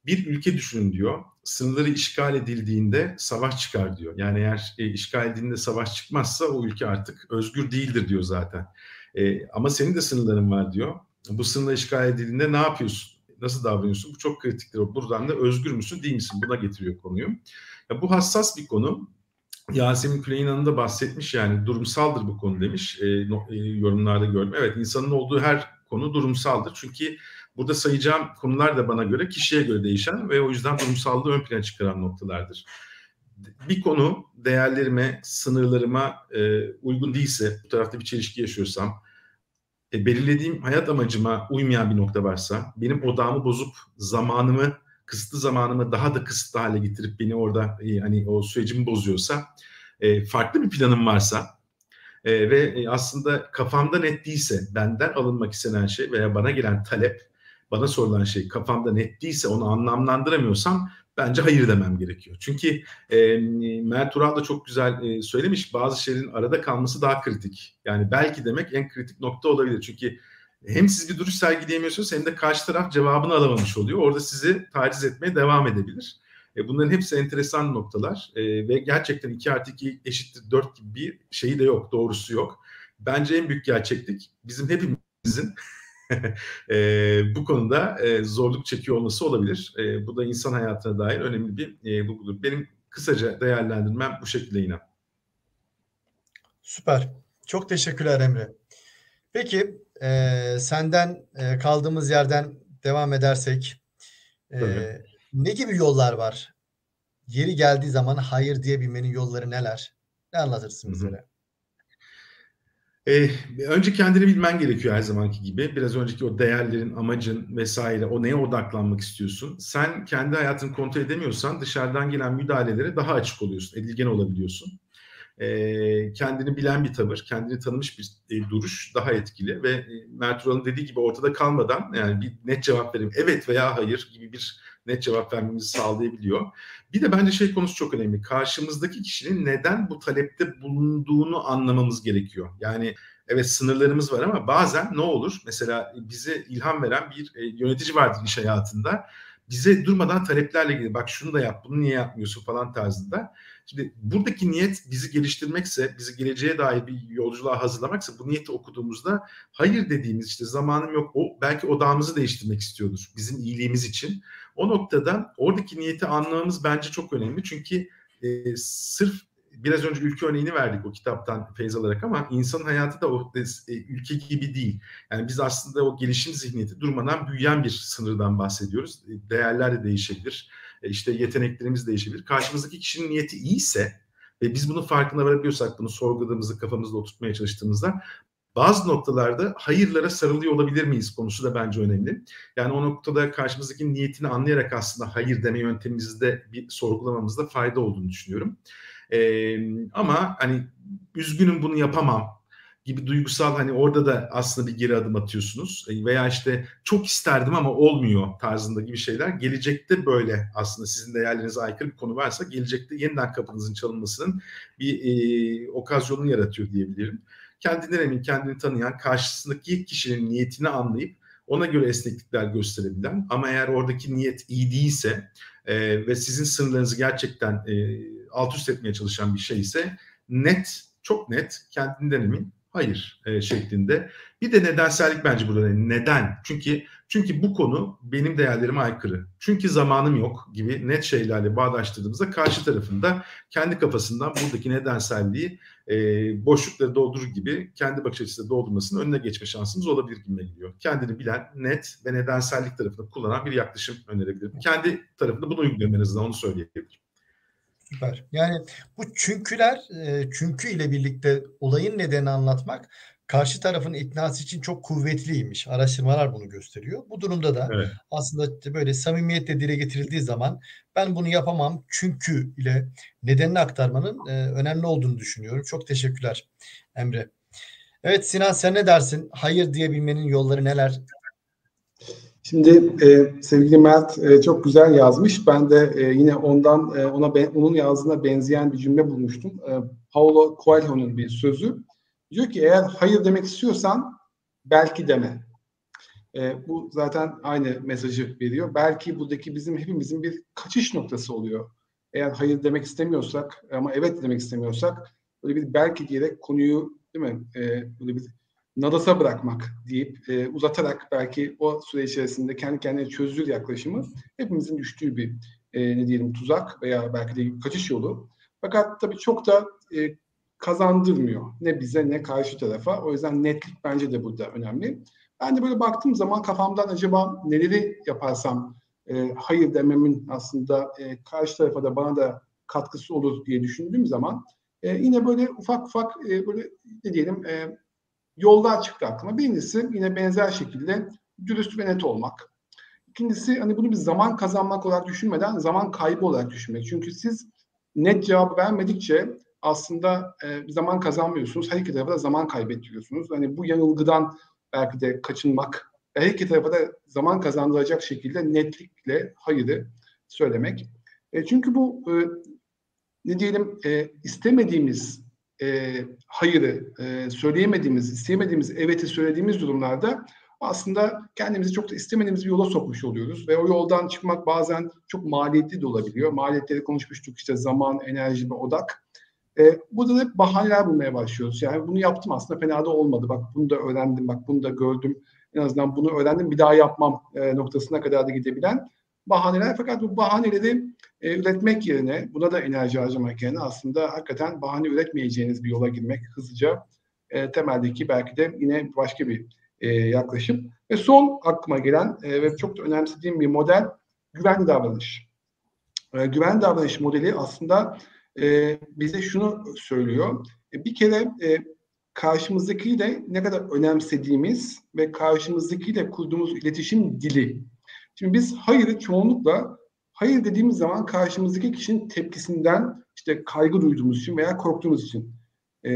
bir ülke düşünün diyor. Sınırları işgal edildiğinde savaş çıkar diyor. Yani eğer e, işgal edildiğinde savaş çıkmazsa o ülke artık özgür değildir diyor zaten. E, ama senin de sınırların var diyor. Bu sınırlar işgal edildiğinde ne yapıyorsun? Nasıl davranıyorsun? Bu çok kritiktir. Buradan da özgür müsün değil misin? Buna getiriyor konuyu. Ya bu hassas bir konu. Yasemin Küley'in Hanım bahsetmiş yani durumsaldır bu konu demiş. E, no, e, yorumlarda gördüm. Evet insanın olduğu her konu durumsaldır. Çünkü burada sayacağım konular da bana göre kişiye göre değişen ve o yüzden durumsallığı ön plana çıkaran noktalardır. Bir konu değerlerime, sınırlarıma e, uygun değilse, bu tarafta bir çelişki yaşıyorsam, e, belirlediğim hayat amacıma uymayan bir nokta varsa, benim odağımı bozup zamanımı kısıtlı zamanımı daha da kısıtlı hale getirip beni orada e, hani o sürecimi bozuyorsa e, farklı bir planım varsa e, ve e, aslında kafamda net değilse benden alınmak istenen şey veya bana gelen talep bana sorulan şey kafamda net değilse onu anlamlandıramıyorsam bence hayır demem gerekiyor. Çünkü e, Mert Ural da çok güzel e, söylemiş bazı şeylerin arada kalması daha kritik. Yani belki demek en kritik nokta olabilir. Çünkü hem siz bir duruş sergileyemiyorsunuz hem de karşı taraf cevabını alamamış oluyor. Orada sizi taciz etmeye devam edebilir. E, bunların hepsi enteresan noktalar e, ve gerçekten 2 artı 2 eşittir 4 gibi bir şeyi de yok, doğrusu yok. Bence en büyük gerçeklik bizim hepimizin e, bu konuda e, zorluk çekiyor olması olabilir. E, bu da insan hayatına dair önemli bir e, bulgudur. Benim kısaca değerlendirmem bu şekilde yine. Süper. Çok teşekkürler Emre. Peki e, senden e, kaldığımız yerden devam edersek e, ne gibi yollar var? Yeri geldiği zaman hayır diyebilmenin yolları neler? Ne anlatırsın bize? Ee, önce kendini bilmen gerekiyor her zamanki gibi. Biraz önceki o değerlerin, amacın vesaire, o neye odaklanmak istiyorsun. Sen kendi hayatını kontrol edemiyorsan dışarıdan gelen müdahalelere daha açık oluyorsun, edilgen olabiliyorsun e, kendini bilen bir tavır, kendini tanımış bir e, duruş daha etkili ve e, Mert Ural'ın dediği gibi ortada kalmadan yani bir net cevap vereyim evet veya hayır gibi bir net cevap vermemizi sağlayabiliyor. Bir de bence şey konusu çok önemli. Karşımızdaki kişinin neden bu talepte bulunduğunu anlamamız gerekiyor. Yani evet sınırlarımız var ama bazen ne olur? Mesela bize ilham veren bir e, yönetici vardır iş hayatında. Bize durmadan taleplerle ilgili bak şunu da yap, bunu niye yapmıyorsun falan tarzında Şimdi buradaki niyet bizi geliştirmekse, bizi geleceğe dair bir yolculuğa hazırlamaksa bu niyeti okuduğumuzda hayır dediğimiz işte zamanım yok o belki odağımızı değiştirmek istiyordur bizim iyiliğimiz için. O noktada oradaki niyeti anlamamız bence çok önemli. Çünkü e, sırf biraz önce ülke örneğini verdik o kitaptan feyz alarak ama insan hayatı da o e, ülke gibi değil. Yani biz aslında o gelişim zihniyeti durmadan büyüyen bir sınırdan bahsediyoruz. E, değerler de değişebilir e, işte yeteneklerimiz değişebilir. Karşımızdaki kişinin niyeti iyiyse ve biz bunun farkına varabiliyorsak, bunu sorguladığımızda, kafamızda oturtmaya çalıştığımızda bazı noktalarda hayırlara sarılıyor olabilir miyiz konusu da bence önemli. Yani o noktada karşımızdaki niyetini anlayarak aslında hayır deme yöntemimizde bir sorgulamamızda fayda olduğunu düşünüyorum. Ee, ama hani üzgünüm bunu yapamam gibi duygusal hani orada da aslında bir geri adım atıyorsunuz e, veya işte çok isterdim ama olmuyor tarzında gibi şeyler gelecekte böyle aslında sizin değerlerinize aykırı bir konu varsa gelecekte yeniden kapınızın çalınmasının bir e, okazyonunu yaratıyor diyebilirim. Kendinden emin, kendini tanıyan, karşısındaki kişinin niyetini anlayıp ona göre esneklikler gösterebilen ama eğer oradaki niyet iyi değilse e, ve sizin sınırlarınızı gerçekten e, alt üst etmeye çalışan bir şey ise net, çok net, kendinden emin Hayır e, şeklinde. Bir de nedensellik bence burada. Neden? Çünkü çünkü bu konu benim değerlerime aykırı. Çünkü zamanım yok gibi net şeylerle bağdaştırdığımızda karşı tarafında kendi kafasından buradaki nedenselliği e, boşlukları doldurur gibi kendi bakış açısıyla doldurmasının önüne geçme şansımız olabilir gibi geliyor. Kendini bilen, net ve nedensellik tarafını kullanan bir yaklaşım önerebilirim. Kendi tarafında bunu uyguluyorum onu söyleyebilirim. Süper. Yani bu çünküler, e, çünkü ile birlikte olayın nedenini anlatmak karşı tarafın iknası için çok kuvvetliymiş. Araştırmalar bunu gösteriyor. Bu durumda da evet. aslında böyle samimiyetle dile getirildiği zaman ben bunu yapamam çünkü ile nedenini aktarmanın e, önemli olduğunu düşünüyorum. Çok teşekkürler Emre. Evet Sinan sen ne dersin? Hayır diyebilmenin yolları neler? Şimdi e, sevgili Mert e, çok güzel yazmış. Ben de e, yine ondan e, ona ben, onun yazdığına benzeyen bir cümle bulmuştum. E, Paulo Coelho'nun bir sözü. Diyor ki eğer hayır demek istiyorsan belki deme. E, bu zaten aynı mesajı veriyor. Belki buradaki bizim hepimizin bir kaçış noktası oluyor. Eğer hayır demek istemiyorsak ama evet demek istemiyorsak böyle bir belki diyerek konuyu değil mi? E, böyle bir nadasa bırakmak deyip e, uzatarak belki o süre içerisinde kendi kendine çözülür yaklaşımı hepimizin düştüğü bir e, ne diyelim tuzak veya belki de kaçış yolu. Fakat tabii çok da e, kazandırmıyor. Ne bize ne karşı tarafa. O yüzden netlik bence de burada önemli. Ben de böyle baktığım zaman kafamdan acaba neleri yaparsam e, hayır dememin aslında e, karşı tarafa da bana da katkısı olur diye düşündüğüm zaman e, yine böyle ufak ufak e, böyle ne diyelim e, yollar çıktı aklıma. Birincisi yine benzer şekilde dürüst ve net olmak. İkincisi hani bunu bir zaman kazanmak olarak düşünmeden zaman kaybı olarak düşünmek. Çünkü siz net cevap vermedikçe aslında e, zaman kazanmıyorsunuz. Her iki tarafa da zaman kaybettiriyorsunuz. Hani bu yanılgıdan belki de kaçınmak her iki tarafa da zaman kazandıracak şekilde netlikle hayırı söylemek. E, çünkü bu e, ne diyelim e, istemediğimiz e, hayırı e, söyleyemediğimiz, isteyemediğimiz evet'i söylediğimiz durumlarda aslında kendimizi çok da istemediğimiz bir yola sokmuş oluyoruz. Ve o yoldan çıkmak bazen çok maliyetli de olabiliyor. Maliyetleri konuşmuştuk işte zaman, enerji ve odak. E, burada da hep bahaneler bulmaya başlıyoruz. Yani bunu yaptım aslında fena da olmadı. Bak bunu da öğrendim, bak bunu da gördüm. En azından bunu öğrendim bir daha yapmam e, noktasına kadar da gidebilen bahaneler. Fakat bu bahaneleri e, üretmek yerine, buna da enerji harcamak yerine aslında hakikaten bahane üretmeyeceğiniz bir yola girmek hızlıca e, temeldeki belki de yine başka bir e, yaklaşım. Ve son aklıma gelen e, ve çok da önemsediğim bir model güvenli davranış. E, güvenli davranış modeli aslında e, bize şunu söylüyor. E, bir kere e, karşımızdakiyle ne kadar önemsediğimiz ve karşımızdakiyle kurduğumuz iletişim dili. Şimdi biz hayırı çoğunlukla hayır dediğimiz zaman karşımızdaki kişinin tepkisinden işte kaygı duyduğumuz için veya korktuğumuz için e,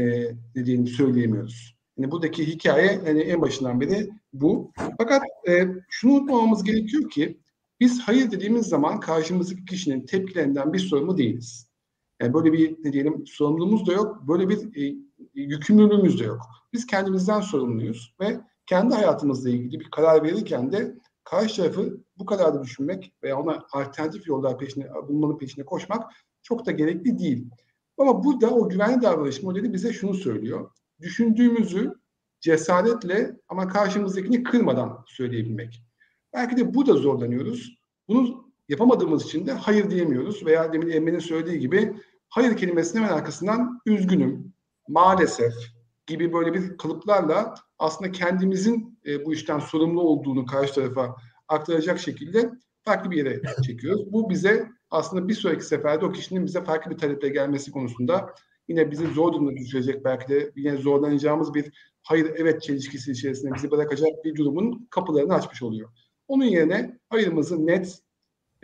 dediğini söyleyemiyoruz. Yani buradaki hikaye yani en başından beri bu. Fakat e, şunu unutmamamız gerekiyor ki biz hayır dediğimiz zaman karşımızdaki kişinin tepkilerinden bir sorumlu değiliz. Yani böyle bir ne diyelim sorumluluğumuz da yok. Böyle bir e, yükümlülüğümüz de yok. Biz kendimizden sorumluyuz ve kendi hayatımızla ilgili bir karar verirken de karşı tarafı bu kadar da düşünmek veya ona alternatif yollar peşine, bulmanın peşine koşmak çok da gerekli değil. Ama burada o güvenli davranış modeli bize şunu söylüyor. Düşündüğümüzü cesaretle ama karşımızdakini kırmadan söyleyebilmek. Belki de burada zorlanıyoruz. Bunu yapamadığımız için de hayır diyemiyoruz veya demin Emre'nin söylediği gibi hayır kelimesinin hemen arkasından üzgünüm, maalesef gibi böyle bir kalıplarla aslında kendimizin e, bu işten sorumlu olduğunu karşı tarafa aktaracak şekilde farklı bir yere çekiyoruz. Bu bize aslında bir sonraki seferde o kişinin bize farklı bir taleple gelmesi konusunda yine bizi zor durumda düşürecek belki de yine zorlanacağımız bir hayır evet çelişkisi içerisinde bizi bırakacak bir durumun kapılarını açmış oluyor. Onun yerine hayırımızı net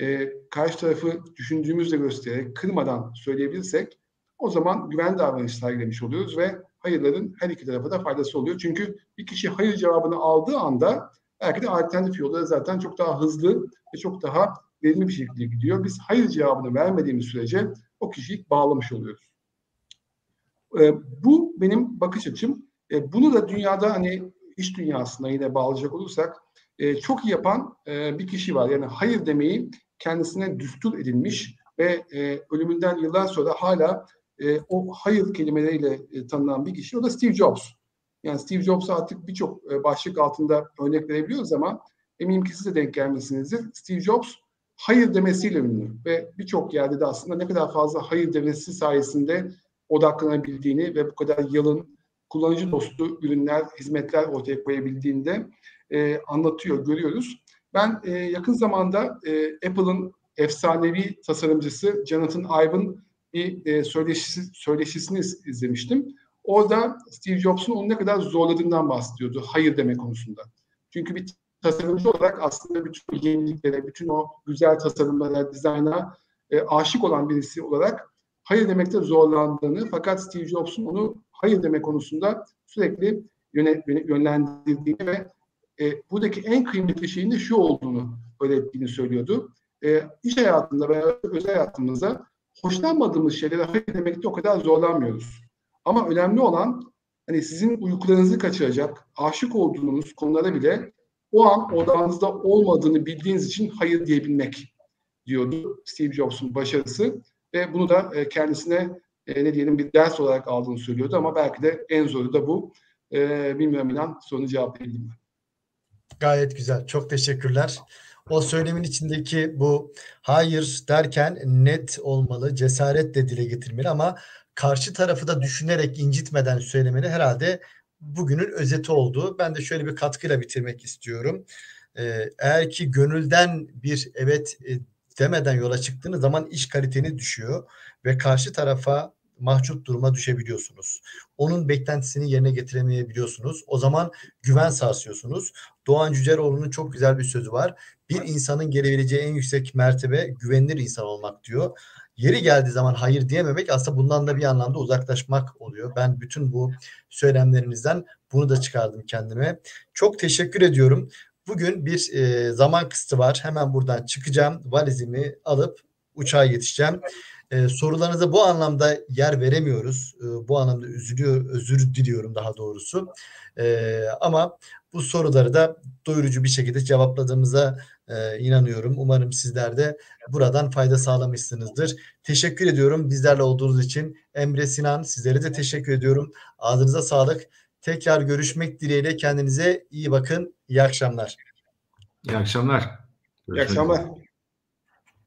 e, karşı tarafı düşündüğümüzle göstererek kırmadan söyleyebilirsek o zaman güven davranış sergilemiş oluyoruz ve hayırların her iki tarafa da faydası oluyor. Çünkü bir kişi hayır cevabını aldığı anda belki de alternatif yolları zaten çok daha hızlı ve çok daha verimli bir şekilde gidiyor. Biz hayır cevabını vermediğimiz sürece o kişiyi bağlamış oluyoruz. E, bu benim bakış açım. E, bunu da dünyada hani iş dünyasına yine bağlayacak olursak e, çok iyi yapan e, bir kişi var. Yani hayır demeyi kendisine düstur edilmiş ve e, ölümünden yıllar sonra hala e, o hayır kelimeleriyle e, tanınan bir kişi. O da Steve Jobs. Yani Steve Jobs'a artık birçok e, başlık altında örnek verebiliyoruz ama eminim ki siz de denk gelmişsinizdir. Steve Jobs hayır demesiyle ünlü ve birçok yerde de aslında ne kadar fazla hayır demesi sayesinde odaklanabildiğini ve bu kadar yalın, kullanıcı dostu ürünler, hizmetler ortaya koyabildiğinde e, anlatıyor, görüyoruz. Ben e, yakın zamanda e, Apple'ın efsanevi tasarımcısı Jonathan Ive'ın bir e, söyleşisi, söyleşisini izlemiştim. Orada Steve Jobs'un onu ne kadar zorladığından bahsediyordu hayır deme konusunda. Çünkü bir tasarımcı olarak aslında bütün yeniliklere, bütün o güzel tasarımlara, dizayna e, aşık olan birisi olarak hayır demekte zorlandığını fakat Steve Jobs'un onu hayır deme konusunda sürekli yöne, yönlendirdiğini ve e, buradaki en kıymetli şeyin de şu olduğunu öğrettiğini söylüyordu. E, iş hayatında veya özel hayatımızda hoşlanmadığımız şeylere hayır demekte o kadar zorlanmıyoruz. Ama önemli olan hani sizin uykularınızı kaçıracak, aşık olduğunuz konulara bile o an odağınızda olmadığını bildiğiniz için hayır diyebilmek diyordu Steve Jobs'un başarısı ve bunu da e, kendisine e, ne diyelim bir ders olarak aldığını söylüyordu ama belki de en zoru da bu. E, bilmiyorum inan sorunu cevaplayabildim mi? Gayet güzel. Çok teşekkürler. O söylemin içindeki bu hayır derken net olmalı, cesaret de dile getirmeli ama karşı tarafı da düşünerek incitmeden söylemeli herhalde bugünün özeti oldu. Ben de şöyle bir katkıyla bitirmek istiyorum. Ee, eğer ki gönülden bir evet e, demeden yola çıktığınız zaman iş kaliteni düşüyor ve karşı tarafa mahcup duruma düşebiliyorsunuz. Onun beklentisini yerine getiremeyebiliyorsunuz. O zaman güven sarsıyorsunuz. Doğan Cüceloğlu'nun çok güzel bir sözü var. Bir insanın gelebileceği en yüksek mertebe güvenilir insan olmak diyor. Yeri geldiği zaman hayır diyememek aslında bundan da bir anlamda uzaklaşmak oluyor. Ben bütün bu söylemlerinizden bunu da çıkardım kendime. Çok teşekkür ediyorum. Bugün bir e, zaman kısıtı var. Hemen buradan çıkacağım. Valizimi alıp uçağa yetişeceğim. E, sorularınıza bu anlamda yer veremiyoruz. E, bu anlamda üzülüyor, özür diliyorum daha doğrusu. E, ama bu soruları da doyurucu bir şekilde cevapladığımıza e, inanıyorum. Umarım sizler de buradan fayda sağlamışsınızdır. Teşekkür ediyorum bizlerle olduğunuz için. Emre Sinan sizlere de teşekkür ediyorum. Ağzınıza sağlık. Tekrar görüşmek dileğiyle kendinize iyi bakın. İyi akşamlar. İyi akşamlar. İyi akşamlar.